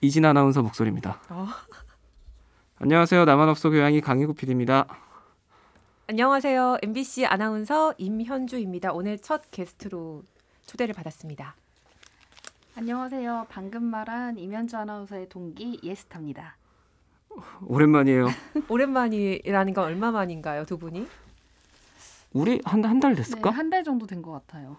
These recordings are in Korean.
이, 이진 아나운서 목소리입니다. 어. 안녕하세요. 나만 없어 교양이 강희구 PD입니다. 안녕하세요. MBC 아나운서 임현주입니다. 오늘 첫 게스트로 초대를 받았습니다. 안녕하세요. 방금 말한 임현주 아나운서의 동기 예스타입니다. 오랜만이에요. 오랜만이라는 건 얼마 만인가요, 두 분이? 우리 한 한 달 됐을까? 네, 한달 정도 된 것 같아요.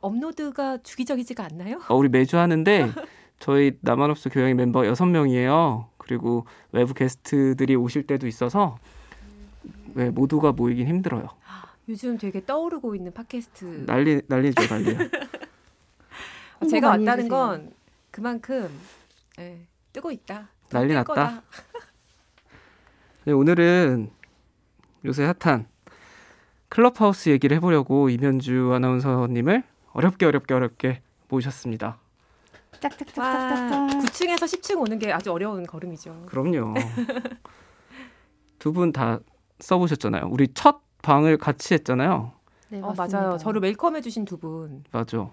업로드가 주기적이지가 않나요? 어, 우리 매주 하는데 저희 나만없어 교양의 멤버 여섯 명이에요. 그리고 외부 게스트들이 오실 때도 있어서 왜 모두가 모이긴 힘들어요. 요즘 되게 떠오르고 있는 팟캐스트 난리 난리죠 난리. 제가 왔다는 건 그만큼 네, 뜨고 있다. 난리 났다. 네, 오늘은 요새 핫한 클럽하우스 얘기를 해보려고 이면주 아나운서님을 어렵게 어렵게 어렵게 모셨습니다. 짝짝짝짝짝. 9층에서 10층 오는 게 아주 어려운 걸음이죠. 그럼요. 두 분 다 써보셨잖아요. 우리 첫 방을 같이 했잖아요. 네, 어, 맞아요. 저를 웰컴해 주신 두 분. 맞아.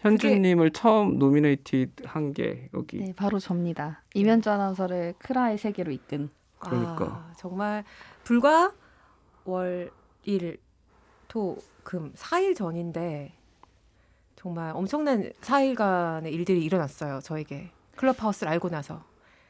현주님을 그게... 처음 노미네이트 한게 여기. 네, 바로 접니다. 이면주 아나운서를 크라의 세계로 이끈. 그러니까 아, 정말 불과 월, 일, 토, 금 4일 전인데 정말 엄청난 4일간의 일들이 일어났어요. 저에게 클럽하우스를 알고 나서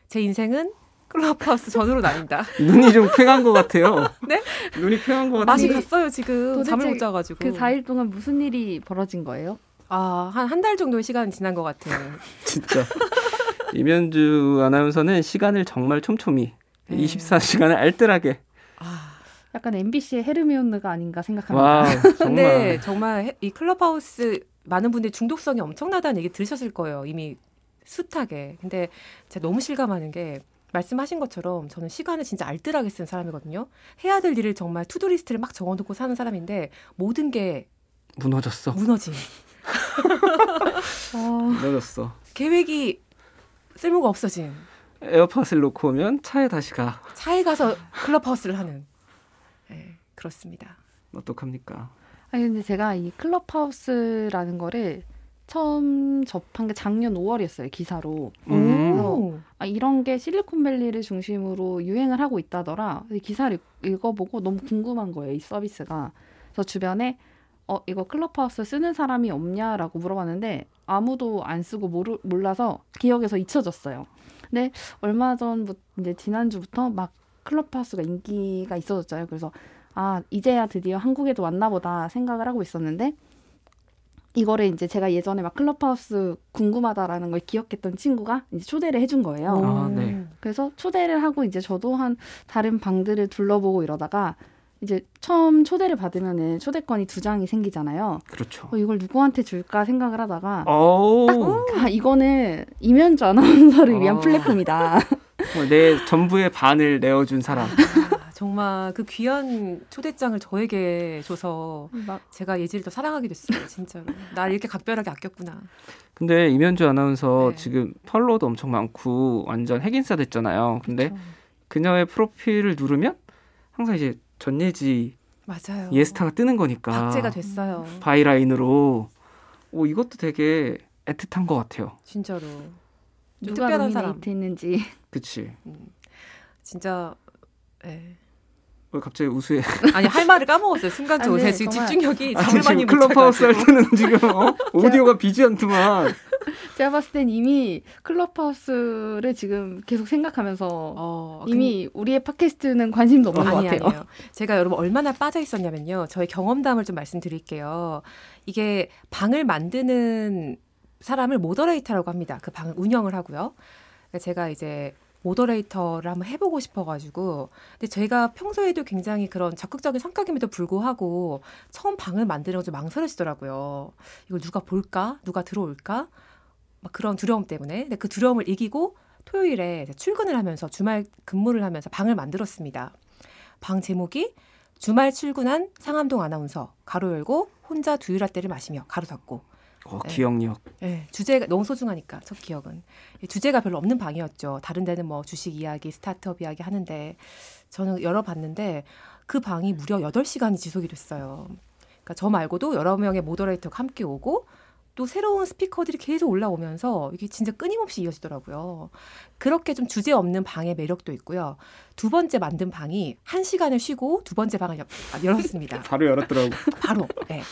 제 인생은 클럽하우스 전으로 나뉜다. 눈이 좀 쾌한 것 같아요. 네? 눈이 쾌한 것 같아요. 맛이 갔어요 지금. 잠을 못 자가지고. 그 4일 동안 무슨 일이 벌어진 거예요? 아, 한 한 달 정도의 시간이 지난 것 같아요. 진짜. 임현주 아나운서는 시간을 정말 촘촘히 네. 24시간을 알뜰하게. 아. 약간 MBC의 헤르미온느가 아닌가 생각합니다. 와, 정말. 근데 정말 이 클럽하우스 많은 분들이 중독성이 엄청나다는 얘기 들으셨을 거예요. 이미 숱하게. 근데 제가 너무 실감하는 게 말씀하신 것처럼 저는 시간을 진짜 알뜰하게 쓰는 사람이거든요. 해야 될 일을 정말 to-do list를 막 적어놓고 사는 사람인데 모든 게 무너졌어. 무너진. 어... 무너졌어. 계획이 쓸모가 없어진. 에어팟을 놓고 오면 차에 다시 가. 차에 가서 클럽하우스를 하는. 네, 그렇습니다. 어떡합니까? 아니 근데 제가 이 클럽하우스라는 거를 처음 접한 게 작년 5월이었어요 기사로. 음. 아, 이런 게 실리콘밸리를 중심으로 유행을 하고 있다더라. 기사를 읽어보고 너무 궁금한 거예요 이 서비스가. 그래서 주변에 어 이거 클럽하우스 쓰는 사람이 없냐라고 물어봤는데 아무도 안 쓰고 모르, 몰라서 기억에서 잊혀졌어요. 근데 얼마 전부터 이제 지난주부터 막 클럽하우스가 인기가 있어졌잖아요. 그래서 아 이제야 드디어 한국에도 왔나 보다 생각을 하고 있었는데 이거를 이제 제가 예전에 막 클럽하우스 궁금하다라는 걸 기억했던 친구가 이제 초대를 해준 거예요. 아, 네. 그래서 초대를 하고 이제 저도 한 다른 방들을 둘러보고 이러다가 이제 처음 초대를 받으면은 초대권이 두 장이 생기잖아요. 그렇죠. 어, 이걸 누구한테 줄까 생각을 하다가 딱, 아, 이거는 이면주 아나운서를 위한 아. 플랫폼이다. 내 전부의 반을 내어준 사람. 아, 정말 그 귀한 초대장을 저에게 줘서 제가 예지를 더 사랑하게 됐어요. 진짜로. 날 이렇게 각별하게 아꼈구나. 근데 이면주 아나운서 네. 지금 팔로워도 엄청 많고 완전 핵인싸 됐잖아요. 근데 그렇죠. 그녀의 프로필을 누르면 항상 이제 전예지 맞아요. 예스타가 뜨는 거니까 박제가 됐어요. byline으로 오 이것도 되게 애틋한 것 같아요. 진짜로. 누가 특별한 사람 했는지. 그치. 음, 진짜 예. 왜 갑자기 우수해? 아니 할 말을 까먹었어요. 순간적으로 제 지금 집중력이 잠을 많이 못 클럽하우스 할 때는 지금 어? 오디오가 비지 않더만. 제가 봤을 땐 이미 클럽하우스를 지금 계속 생각하면서 어, 이미 근... 우리의 팟캐스트는 관심도 없는 어, 것 같아요. 아니에요. 제가 여러분 얼마나 빠져 있었냐면요. 저의 경험담을 좀 말씀드릴게요. 이게 방을 만드는 사람을 moderator라고 합니다. 그 방을 운영을 하고요. 제가 이제 moderator를 한번 해보고 싶어가지고 근데 제가 평소에도 굉장히 그런 적극적인 성격임에도 불구하고 처음 방을 만드는 좀 망설여지더라고요. 이걸 누가 볼까? 누가 들어올까? 막 그런 두려움 때문에 근데 그 두려움을 이기고 토요일에 출근을 하면서 주말 근무를 하면서 방을 만들었습니다. 방 제목이 주말 출근한 상암동 아나운서 가로 열고 혼자 두유라떼를 마시며 가로 닫고 어, 기억력. 네, 주제가 너무 소중하니까 첫 기억은 주제가 별로 없는 방이었죠. 다른 데는 뭐 주식 이야기, 스타트업 이야기 하는데 저는 열어봤는데 그 방이 무려 8시간이 지속이 됐어요. 그러니까 저 말고도 여러 명의 모더레이터가 함께 오고 또 새로운 스피커들이 계속 올라오면서 이게 진짜 끊임없이 이어지더라고요. 그렇게 좀 주제 없는 방의 매력도 있고요. 두 번째 만든 방이 한 시간을 쉬고 두 번째 방을 여, 아, 열었습니다. 바로 열었더라고. 바로. 네.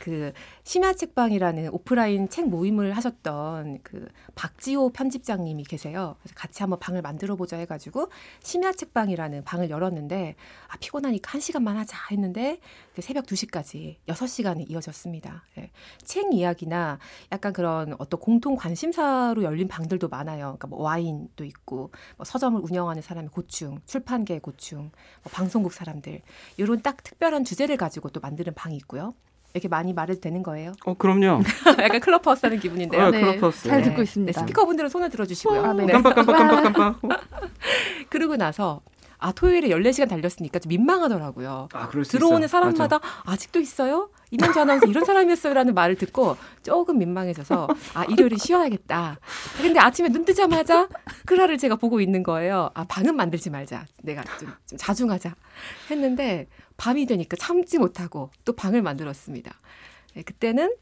그 심야 책방이라는 오프라인 책 모임을 하셨던 그 박지호 편집장님이 계세요. 그래서 같이 한번 방을 만들어 보자 해가지고 심야 책방이라는 방을 열었는데 아 피곤하니까 한 시간만 하자 했는데 새벽 2시까지 6시간이 이어졌습니다. 네. 책 이야기나 약간 그런 어떤 공통 관심사로 열린 방들도 많아요. 그러니까 뭐 와인도 있고 뭐 서점을 운영하는 사람의 고충, 출 판계의 고충, 뭐 방송국 사람들 이런 딱 특별한 주제를 가지고 또 만드는 방이 있고요. 이렇게 많이 말해도 되는 거예요? 어, 그럼요. 약간 클럽하우스 하는 기분인데요. 어, 네, 클럽하우스. 잘 네. 듣고 있습니다. 네, 스피커분들은 손을 들어주시고요. 아, 네. 네. 깜빡 깜빡 깜빡 깜빡. 그러고 나서 아 토요일에 14시간 달렸으니까 좀 민망하더라고요. 아, 그럴 수 들어오는 있어. 사람마다 아직도 있어요? 이명주 아나운서 이런 사람이었어요라는 말을 듣고 조금 민망해져서 아 일요일은 쉬어야겠다. 근데 아침에 눈 뜨자마자 크라를 제가 보고 있는 거예요. 아 방은 만들지 말자. 내가 좀, 좀 자중하자 했는데 밤이 되니까 참지 못하고 또 방을 만들었습니다. 네, 그때는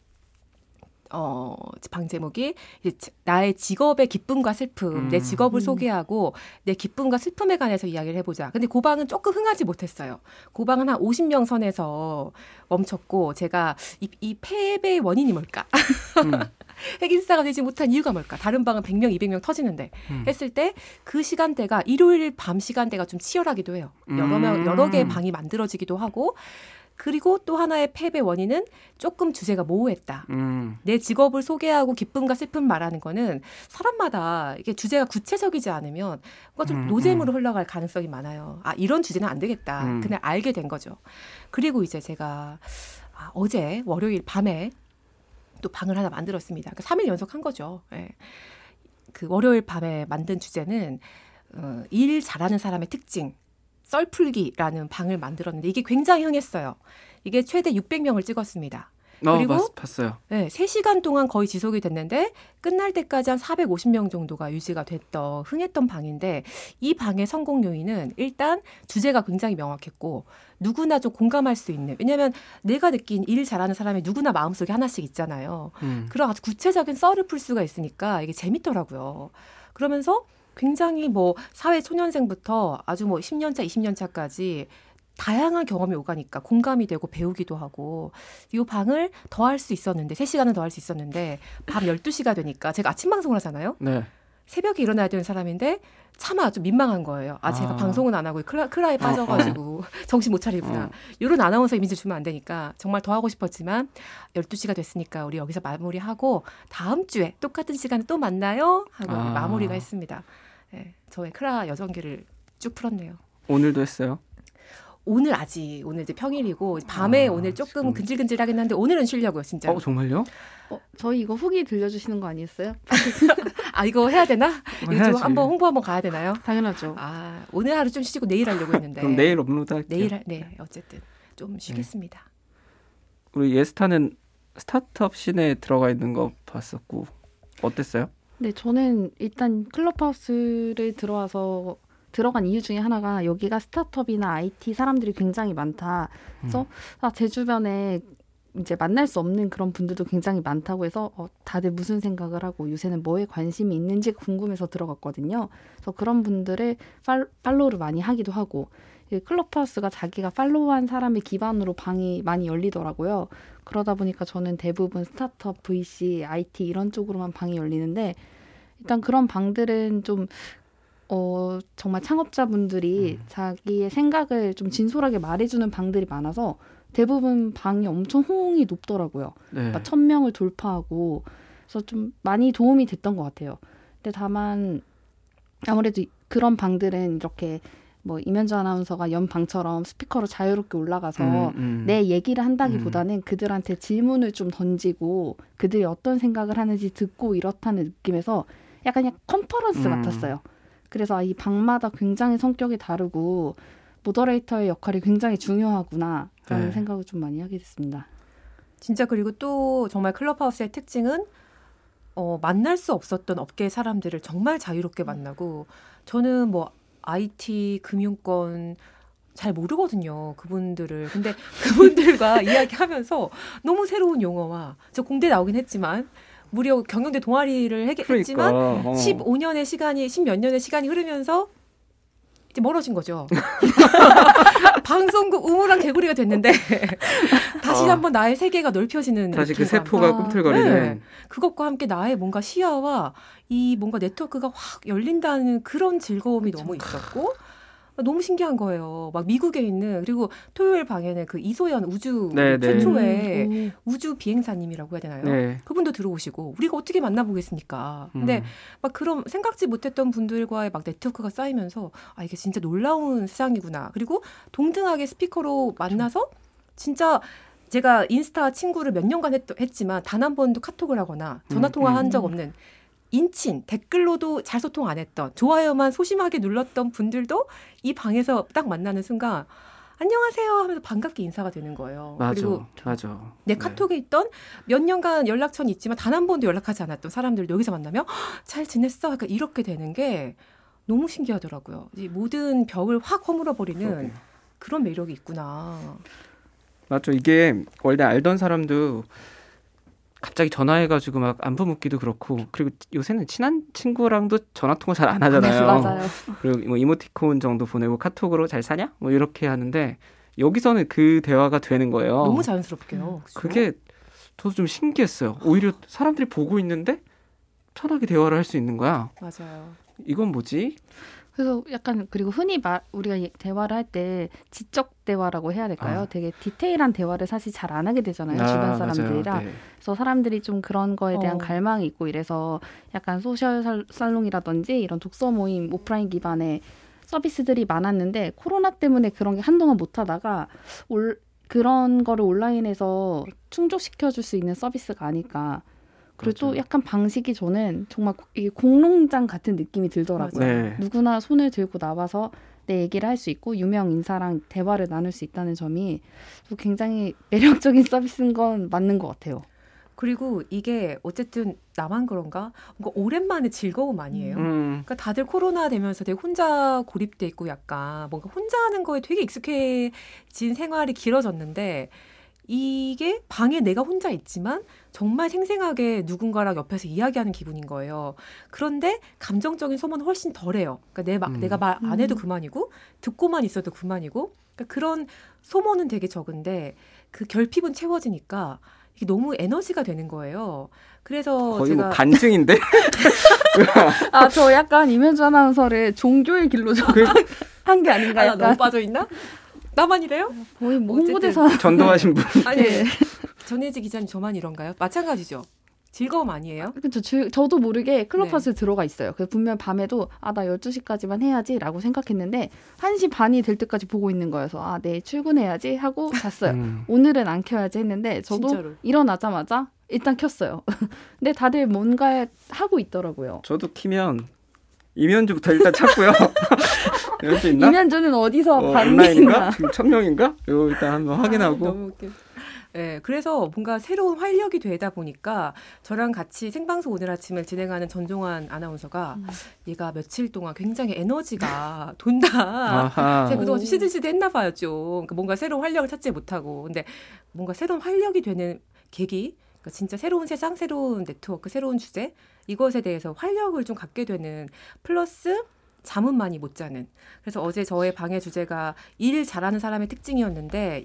어, 방 제목이 이제 지- 나의 직업의 기쁨과 슬픔, 내 음. 직업을 음. 소개하고 내 기쁨과 슬픔에 관해서 이야기를 해보자. 근데 그 방은 조금 흥하지 못했어요. 그 방은 한 50명 선에서 멈췄고 제가 이, 이 패배의 원인이 뭘까? 음. 핵인싸가 되지 못한 이유가 뭘까? 다른 방은 100명, 200명 터지는데 음. 했을 때 그 시간대가 일요일 밤 시간대가 좀 치열하기도 해요. 여러 명, 음. 여러 개의 방이 만들어지기도 하고 그리고 또 하나의 패배 원인은 조금 주제가 모호했다. 음. 내 직업을 소개하고 기쁨과 슬픔 말하는 거는 사람마다 이게 주제가 구체적이지 않으면 뭔가 좀 음, 노잼으로 흘러갈 가능성이 많아요. 아 이런 주제는 안 되겠다. 음. 그냥 알게 된 거죠. 그리고 이제 제가 아, 어제 월요일 밤에 또 방을 하나 만들었습니다. 그 3일 연속 한 거죠. 예. 그 월요일 밤에 만든 주제는 어, 일 잘하는 사람의 특징. 썰풀기라는 방을 만들었는데 이게 굉장히 흥했어요. 이게 최대 600명을 찍었습니다. 어, 그리고 봤, 봤어요. 네, 3시간 동안 거의 지속이 됐는데 끝날 때까지 한 450명 정도가 유지가 됐던 흥했던 방인데 이 방의 성공 요인은 일단 주제가 굉장히 명확했고 누구나 좀 공감할 수 있는 왜냐하면 내가 느낀 일 잘하는 사람이 누구나 마음속에 하나씩 있잖아요. 음. 그런 아주 구체적인 썰을 풀 수가 있으니까 이게 재밌더라고요. 그러면서 굉장히 뭐 사회 초년생부터 아주 뭐 10년 차, 20년 차까지 다양한 경험이 오가니까 공감이 되고 배우기도 하고 이 방을 더 할 수 있었는데 3시간은 더 할 수 있었는데 밤 12시가 되니까 제가 아침 방송을 하잖아요. 네. 새벽에 일어나야 되는 사람인데 차마 좀 민망한 거예요. 아, 제가 아. 방송은 안 하고 클라, 클라에 빠져가지고 정신 못 차리구나. 어. 이런 아나운서 이미지 주면 안 되니까 정말 더 하고 싶었지만 12시가 됐으니까 우리 여기서 마무리하고 다음 주에 똑같은 시간에 또 만나요 하고 아. 마무리가 했습니다. 네, 저의 크라 여정기를 쭉 풀었네요. 오늘도 했어요. 오늘 아직 오늘 이제 평일이고 밤에 아, 오늘 조금 지금. 근질근질하긴 한데 오늘은 쉬려고요 진짜. 어, 정말요? 어, 저희 이거 후기 들려주시는 거 아니었어요? 아 이거 해야 되나? 이거 좀. 한번 홍보 한번 가야 되나요? 당연하죠. 아 오늘 하루 좀 쉬고 내일 하려고 했는데. 그럼 내일 업로드 할게요. 내일 할- 네 어쨌든 좀 쉬겠습니다. 우리 예스타는 스타트업 scene에 들어가 있는 거 봤었고 어땠어요? 네, 저는 일단 클럽하우스를 들어와서 들어간 이유 중에 하나가 여기가 스타트업이나 IT 사람들이 굉장히 많다. 그래서 음. 아, 제 주변에 이제 만날 수 없는 그런 분들도 굉장히 많다고 해서 어, 다들 무슨 생각을 하고 요새는 뭐에 관심이 있는지 궁금해서 들어갔거든요. 그래서 그런 분들을 팔, 팔로우를 많이 하기도 하고 이 클럽하우스가 자기가 팔로우한 사람의 기반으로 방이 많이 열리더라고요. 그러다 보니까 저는 대부분 스타트업, VC, IT 이런 쪽으로만 방이 열리는데 일단 그런 방들은 좀 어, 정말 창업자분들이 음. 자기의 생각을 좀 진솔하게 말해주는 방들이 많아서 대부분 방이 엄청 호응이 높더라고요. 네. 막천 명을 돌파하고 그래서 좀 많이 도움이 됐던 것 같아요. 근데 다만 아무래도 그런 방들은 이렇게 뭐 이면주 아나운서가 연방처럼 스피커로 자유롭게 올라가서 음, 음. 내 얘기를 한다기보다는 그들한테 질문을 좀 던지고 그들이 어떤 생각을 하는지 듣고 이렇다는 느낌에서 약간 그냥 컨퍼런스 음. 같았어요. 그래서 아, 이 방마다 굉장히 성격이 다르고 모더레이터의 역할이 굉장히 중요하구나라는 네. 생각을 좀 많이 하게 됐습니다. 진짜 그리고 또 정말 클럽하우스의 특징은 어, 만날 수 없었던 업계 사람들을 정말 자유롭게 만나고 저는 뭐 IT, 금융권 잘 모르거든요. 그분들을. 근데 그분들과 이야기하면서 너무 새로운 용어와 저 공대 나오긴 했지만 무려 경영대 동아리를 했, 그러니까, 지만 어. 15년의 시간이 10몇 년의 시간이 흐르면서 이제 멀어진 거죠. 방송국 우물한 개구리가 됐는데 다시 어. 한번 나의 세계가 넓혀지는 다시 그 세포가 아, 꿈틀거리는 네. 그것과 함께 나의 뭔가 시야와 이 뭔가 네트워크가 확 열린다는 그런 즐거움이 그쵸. 너무 있었고 너무 신기한 거예요. 막 미국에 있는 그리고 토요일 방에는 그 이소연 우주 네, 네. 최초의 네. 우주 비행사님이라고 해야 되나요? 네. 그분도 들어오시고 우리가 어떻게 만나보겠습니까? 근데 음. 막 그런 생각지 못했던 분들과의 막 네트워크가 쌓이면서 아 이게 진짜 놀라운 세상이구나. 그리고 동등하게 스피커로 만나서 진짜 제가 인스타 친구를 몇 년간 했, 했지만 단 한 번도 카톡을 하거나 전화 통화한 음, 적 음. 없는 인친 댓글로도 잘 소통 안 했던 좋아요만 소심하게 눌렀던 분들도 이 방에서 딱 만나는 순간 안녕하세요 하면서 반갑게 인사가 되는 거예요. 맞아, 그리고 맞아. 내 네. 카톡에 있던 몇 년간 연락처는 있지만 단 한 번도 연락하지 않았던 사람들 여기서 만나면 잘 지냈어? 약간 이렇게 되는 게 너무 신기하더라고요. 이 모든 벽을 확 허물어 버리는 그런 매력이 있구나. 맞죠. 이게 원래 알던 사람도 갑자기 전화해가지고 막 안부 묻기도 그렇고 그리고 요새는 친한 친구랑도 전화 통화 잘 안 하잖아요. 네, 맞아요. 그리고 뭐 이모티콘 정도 보내고 카톡으로 잘 사냐? 뭐 이렇게 하는데 여기서는 그 대화가 되는 거예요. 너무 자연스럽게요. 음. 그게 저도 좀 신기했어요. 오히려 사람들이 보고 있는데 편하게 대화를 할 수 있는 거야. 맞아요. 이건 뭐지? 그래서 약간 그리고 흔히 말 우리가 대화를 할 때 지적 대화라고 해야 될까요? 아. 되게 디테일한 대화를 사실 잘 안 하게 되잖아요. 아, 주변 사람들이랑. 네. 그래서 사람들이 좀 그런 거에 대한 어. 갈망이 있고 이래서 약간 소셜 살롱이라든지 이런 독서 모임 오프라인 기반의 서비스들이 많았는데 코로나 때문에 그런 게 한동안 못 하다가 올 그런 거를 온라인에서 충족시켜 줄 수 있는 서비스가 아닐까 그리고 또 그렇죠. 약간 방식이 저는 정말 이 공농장 같은 느낌이 들더라고요. 네. 누구나 손을 들고 나와서 내 얘기를 할 수 있고 유명 인사랑 대화를 나눌 수 있다는 점이 굉장히 매력적인 서비스인 건 맞는 것 같아요. 그리고 이게 어쨌든 나만 그런가? 뭔가 오랜만에 즐거움 아니에요? 음. 그러니까 다들 코로나 되면서 되게 혼자 고립돼 있고 약간 뭔가 혼자 하는 거에 되게 익숙해진 생활이 길어졌는데 이게 방에 내가 혼자 있지만 정말 생생하게 누군가랑 옆에서 이야기하는 기분인 거예요. 그런데 감정적인 소모는 훨씬 덜해요. 그러니까 내 마, 음. 내가 말 안 해도 음. 그만이고 듣고만 있어도 그만이고 그러니까 그런 소모는 되게 적은데 그 결핍은 채워지니까 이게 너무 에너지가 되는 거예요. 그래서 거의 뭐 제가 뭐 간증인데 아 저 약간 이면주 아나운서를 종교의 길로 한게 아닌가 요 아, 너무 빠져 있나? 나만 이래요? 거의 뭐 홍보대사 전도하신 분. 아니 네. 전혜지 기자님 저만 이런가요? 마찬가지죠. 즐거움 아니에요? 그렇죠. 저도 모르게 클럽하우스에 네. 들어가 있어요. 그래서 분명 밤에도 아 나 12시까지만 해야지 라고 생각했는데 1시 반이 될 때까지 보고 있는 거여서 아 내일 출근해야지 하고 잤어요. 음. 오늘은 안 켜야지 했는데 저도 진짜로. 일어나자마자 일단 켰어요. 근데 다들 뭔가 하고 있더라고요. 저도 키면 이면주부터 일단 찾고요. 이면주 있나? 이면주는 어디서 어, 봤는가? 지금 천 명인가? 이거 일단 한번 확인하고. 아, 너무 웃겨. 네, 그래서 뭔가 새로운 활력이 되다 보니까 저랑 같이 생방송 오늘 아침을 진행하는 전종환 아나운서가 음. 얘가 며칠 동안 굉장히 에너지가 돈다. 제가 그동안 좀 시들시들 했나 봐요, 좀. 그러니까 뭔가 새로운 활력을 찾지 못하고. 근데 뭔가 새로운 활력이 되는 계기, 그러니까 진짜 새로운 세상, 새로운 네트워크, 새로운 주제, 이것에 대해서 활력을 좀 갖게 되는 플러스 잠은 많이 못 자는. 그래서 어제 저의 방해 주제가 일 잘하는 사람의 특징이었는데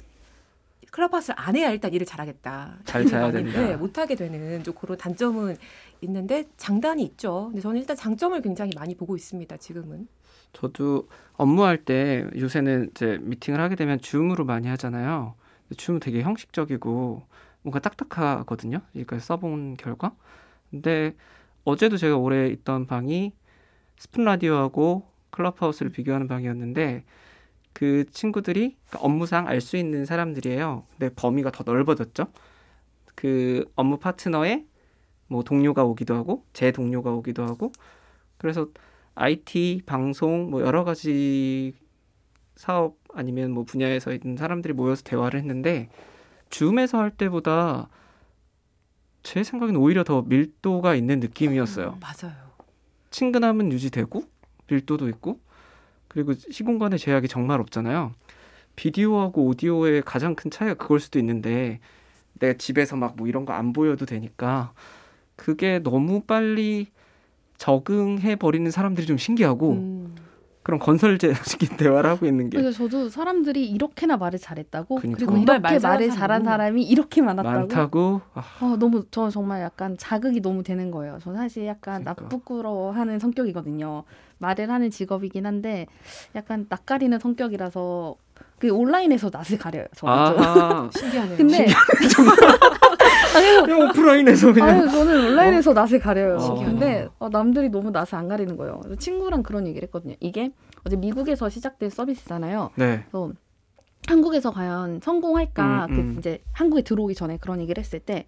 클럽하우스를 안 해야 일단 일을 잘하겠다. 잘 자야 된다. 네, 못하게 되는 좀 그런 단점은 있는데 장단이 있죠. 근데 저는 일단 장점을 굉장히 많이 보고 있습니다. 지금은. 저도 업무할 때 요새는 이제 미팅을 하게 되면 줌으로 많이 하잖아요. 줌은 되게 형식적이고 뭔가 딱딱하거든요. 지금까지 써본 결과. 근데 어제도 제가 오래 있던 방이 스푼 라디오하고 클럽하우스를 비교하는 방이었는데 그 친구들이 그러니까 업무상 알 수 있는 사람들이에요. 근데 범위가 더 넓어졌죠. 그 업무 파트너의 뭐 동료가 오기도 하고 제 동료가 오기도 하고 그래서 IT 방송 뭐 여러 가지 사업 아니면 뭐 분야에서 있는 사람들이 모여서 대화를 했는데 줌에서 할 때보다 제 생각에는 오히려 더 밀도가 있는 느낌이었어요. 음, 맞아요. 친근함은 유지되고 밀도도 있고 그리고 시공간의 제약이 정말 없잖아요. 비디오하고 오디오의 가장 큰 차이가 그걸 수도 있는데 내 집에서 막 뭐 이런 거 안 보여도 되니까 그게 너무 빨리 적응해 버리는 사람들이 좀 신기하고 음. 그런 건설제적인 대화를 하고 있는 게 그래서 저도 사람들이 이렇게나 말을 잘했다고 그러니까. 그리고 정말 이렇게 말 잘한 말을 사람이 잘한 사람이 이렇게 많았다고 많다고 아, 어, 너무 저 정말 약간 자극이 너무 되는 거예요. 저 사실 약간 그러니까. 나부끄러워하는 성격이거든요. 말을 하는 직업이긴 한데 약간 낯가리는 성격이라서 그 온라인에서 낯을 가려요. 저는 좀. 아 신기하네요. 근데 그냥 오프라인에서 그냥 아유 저는 온라인에서 낯을 가려요. 신기하네. 근데 어, 남들이 너무 낯을 안 가리는 거예요. 그래서 친구랑 그런 얘기를 했거든요. 이게 어제 미국에서 시작된 서비스잖아요. 네 그래서 한국에서 과연 성공할까? 음, 음. 그 이제 한국에 들어오기 전에 그런 얘기를 했을 때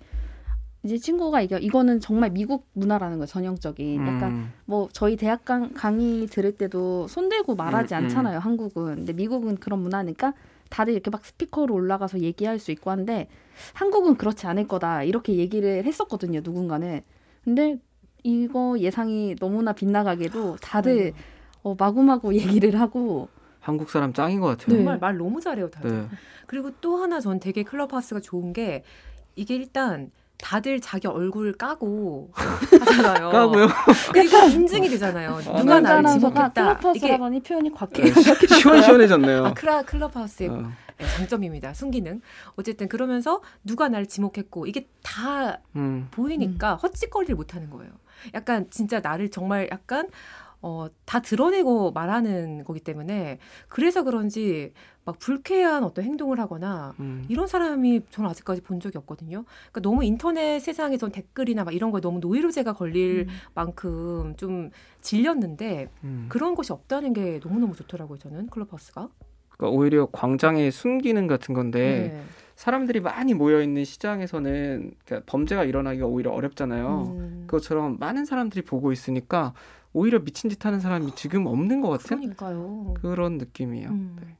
이제 친구가 이게 이거는 정말 미국 문화라는 거예요. 전형적인 약간 음, 뭐 저희 대학 강, 강의 들을 때도 손들고 말하지 음, 음. 않잖아요. 한국은. 근데 미국은 그런 문화니까 다들 이렇게 막 스피커로 올라가서 얘기할 수 있고 한데 한국은 그렇지 않을 거다. 이렇게 얘기를 했었거든요. 누군가는. 근데 이거 예상이 너무나 빗나가게도 다들 어, 마구마구 얘기를 하고 한국 사람 짱인 것 같아요. 정말 말 너무 잘해요 다들. 네. 그리고 또 하나 전 되게 클럽하우스가 좋은 게 이게 일단 다들 자기 얼굴 까고 하잖아요. 까고요. 그리고 인증이 되잖아요. 누가 나를 지목했다. 이게 클럽하우스라더니 표현이 곽해. 시원시원해졌네요. 아, 크라 클럽하우스의 어. 네, 장점입니다. 순기능. 어쨌든 그러면서 누가 나를 지목했고 이게 다 음. 보이니까 헛짓거리를 못 하는 거예요. 약간 진짜 나를 정말 약간 어, 다 드러내고 말하는 거기 때문에 그래서 그런지 막 불쾌한 어떤 행동을 하거나 음. 이런 사람이 저는 아직까지 본 적이 없거든요. 그러니까 너무 인터넷 세상에선 댓글이나 막 이런 거에 너무 노이로제가 걸릴 만큼 좀 질렸는데 음. 그런 것이 없다는 게 너무너무 좋더라고요. 저는 클럽하우스가. 그러니까 오히려 광장의 순기능 같은 건데 네. 사람들이 많이 모여 있는 시장에서는 그러니까 범죄가 일어나기가 오히려 어렵잖아요. 음, 그것처럼 많은 사람들이 보고 있으니까 오히려 미친 짓 하는 사람이 지금 없는 것 같은 그러니까요. 그런 느낌이에요. 음. 네.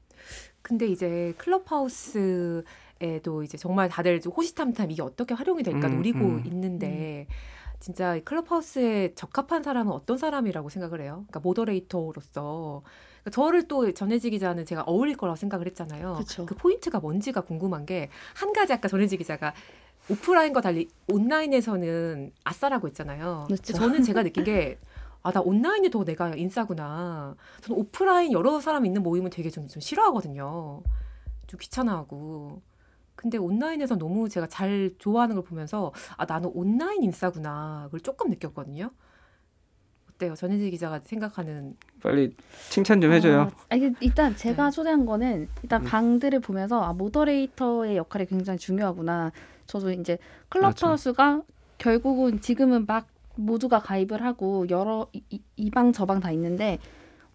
근데 이제 클럽하우스에도 이제 정말 다들 좀 호시탐탐 이게 어떻게 활용이 될까 음, 노리고 음. 있는데 진짜 이 클럽하우스에 적합한 사람은 어떤 사람이라고 생각을 해요? 그러니까 모더레이터로서 그러니까 저를 또 전혜지 기자는 제가 어울릴 거라고 생각을 했잖아요. 그쵸. 그 포인트가 뭔지가 궁금한 게 한 가지 아까 전혜지 기자가 오프라인과 달리 온라인에서는 아싸라고 했잖아요. 그렇죠. 근데 저는 제가 느낀 게 아, 나 온라인이 더 내가 인싸구나. 저는 오프라인 여러 사람 있는 모임은 되게 좀, 좀 싫어하거든요. 좀 귀찮아하고. 근데 온라인에서 너무 제가 잘 좋아하는 걸 보면서 아, 나는 온라인 인싸구나. 그걸 조금 느꼈거든요. 어때요? 전혜지 기자가 생각하는 빨리 칭찬 좀 해줘요. 아, 이게 일단 제가 네. 초대한 거는 일단 음. 방들을 보면서 아, 모더레이터의 역할이 굉장히 중요하구나. 저도 이제 클럽하우스가 결국은 지금은 막 모두가 가입을 하고 여러 이방 저방 다 있는데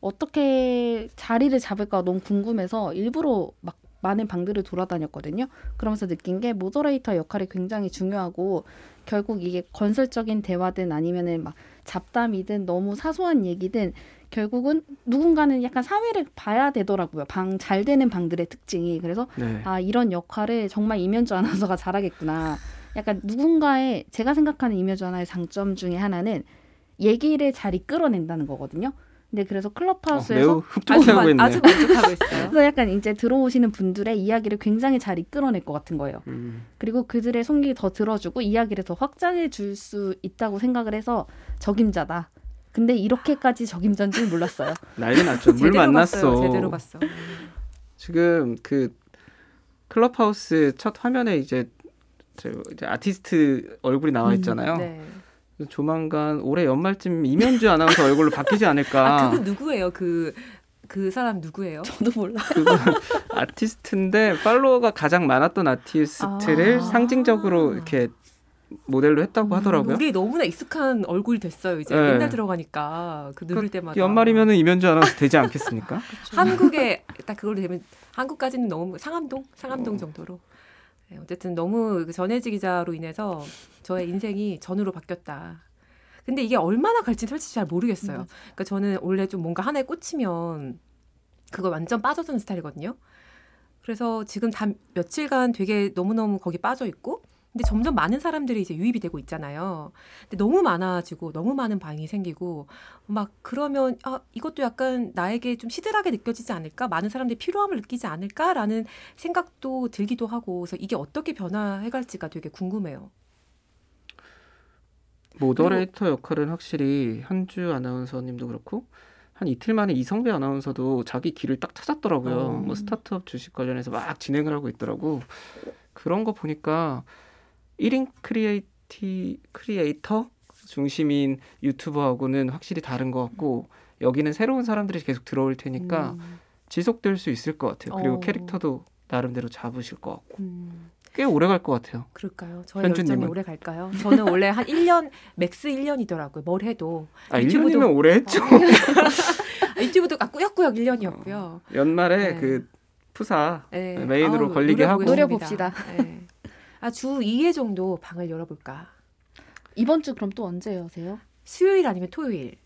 어떻게 자리를 잡을까 너무 궁금해서 일부러 막 많은 방들을 돌아다녔거든요. 그러면서 느낀 게 모더레이터 역할이 굉장히 중요하고 결국 이게 건설적인 대화든 아니면은 막 잡담이든 너무 사소한 얘기든 결국은 누군가는 약간 사회를 봐야 되더라고요. 방 잘 되는 방들의 특징이 그래서 네. 아 이런 역할을 정말 이면주 아나운서가 잘하겠구나. 약간 누군가의 제가 생각하는 이면주 아나의 장점 중에 하나는 얘기를 잘 이끌어낸다는 거거든요. 근데 그래서 어, 클럽하우스에서 매우 아주, 흡족해하고 만, 있네. 아주 만족하고 있어요. 그래서 약간 이제 들어오시는 분들의 이야기를 굉장히 잘 이끌어낼 것 같은 거예요. 음. 그리고 그들의 손길 더 들어주고 이야기를 더 확장해 줄 수 있다고 생각을 해서 적임자다. 근데 이렇게까지 적임자인 줄 몰랐어요. 난리 났죠. 물 제대로 만났어. 봤어요. 제대로 봤어. 지금 그 클럽하우스 첫 화면에 이제 아티스트 얼굴이 나와 음, 있잖아요. 네. 조만간 올해 연말쯤 이면주 아나운서 얼굴로 바뀌지 않을까. 아, 그분 누구예요? 그, 그 사람 누구예요? 저도 몰라. 그분 아티스트인데 팔로워가 가장 많았던 아티스트를 아. 상징적으로 이렇게 모델로 했다고 하더라고요. 우리 너무나 익숙한 얼굴이 됐어요. 이제 네. 맨날 들어가니까 그 누를 때마다. 연말이면은 이면주 아나운서 되지 않겠습니까? 한국에 딱 그걸 되면 한국까지는 너무 상암동, 상암동 어. 정도로. 네, 어쨌든 너무 그 전혜지 기자로 인해서 저의 인생이 전으로 바뀌었다. 근데 이게 얼마나 갈지는 솔직히 잘 모르겠어요. 맞아. 그러니까 저는 원래 좀 뭔가 하나에 꽂히면 그거 완전 빠져드는 스타일이거든요. 그래서 지금 다 며칠간 되게 너무너무 거기 빠져 있고 근데 점점 많은 사람들이 이제 유입이 되고 있잖아요. 근데 너무 많아지고 너무 많은 방이 생기고 막 그러면 아 이것도 약간 나에게 좀 시들하게 느껴지지 않을까? 많은 사람들이 필요함을 느끼지 않을까라는 생각도 들기도 하고 그래서 이게 어떻게 변화해 갈지가 되게 궁금해요. 모더레이터 역할은 확실히 한주 아나운서님도 그렇고 한 이틀 만에 이성배 아나운서도 자기 길을 딱 찾았더라고요. 어. 뭐 스타트업 주식 관련해서 막 진행을 하고 있더라고. 그런 거 보니까 1인 creati- creator 중심인 유튜버하고는 확실히 다른 것 같고 여기는 새로운 사람들이 계속 들어올 테니까 음, 지속될 수 있을 것 같아요. 그리고 어. 캐릭터도 나름대로 잡으실 것 같고 음, 꽤 오래 갈 것 같아요. 그럴까요? 저의 현주님은? 열정이 오래 갈까요? 저는 원래 한 1년 max 1년이더라고요. 뭘 해도 아 유튜브도- 1년이면 오래 했죠. 아, 유튜브도 아, 꾸역꾸역 1년이었고요. 연말에 네. 그 푸사 네. 메인으로 아우, 걸리게 하고. 노려보겠습니다. 노려봅시다. 네. 아, 주 2회 정도 방을 열어볼까. 이번 주 그럼 또 언제 여세요? 수요일 아니면 토요일로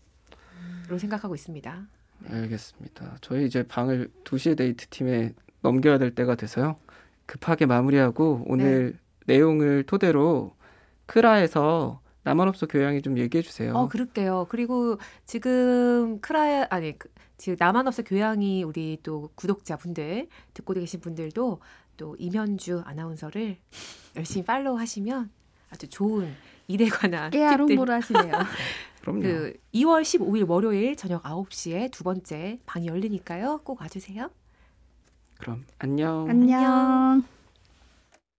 생각하고 있습니다. 알겠습니다. 저희 이제 방을 2시에 데이트 팀에 넘겨야 될 때가 돼서요. 급하게 마무리하고 오늘 내용을 토대로 크라에서 남한업소 교양이 좀 얘기해 주세요. 어, 그럴게요. 그리고 지금 크라야 아니 그, 지금 남한업소 교양이 우리 또 구독자분들 듣고 계신 분들도 또 이면주 아나운서를 열심히 팔로우 하시면 아주 좋은 일에 관한 깨알 팁들 홍보를 하시네요. 그럼요. 그 2월 15일 월요일 저녁 9시에 두 번째 방이 열리니까요. 꼭 와주세요. 그럼 안녕. 안녕.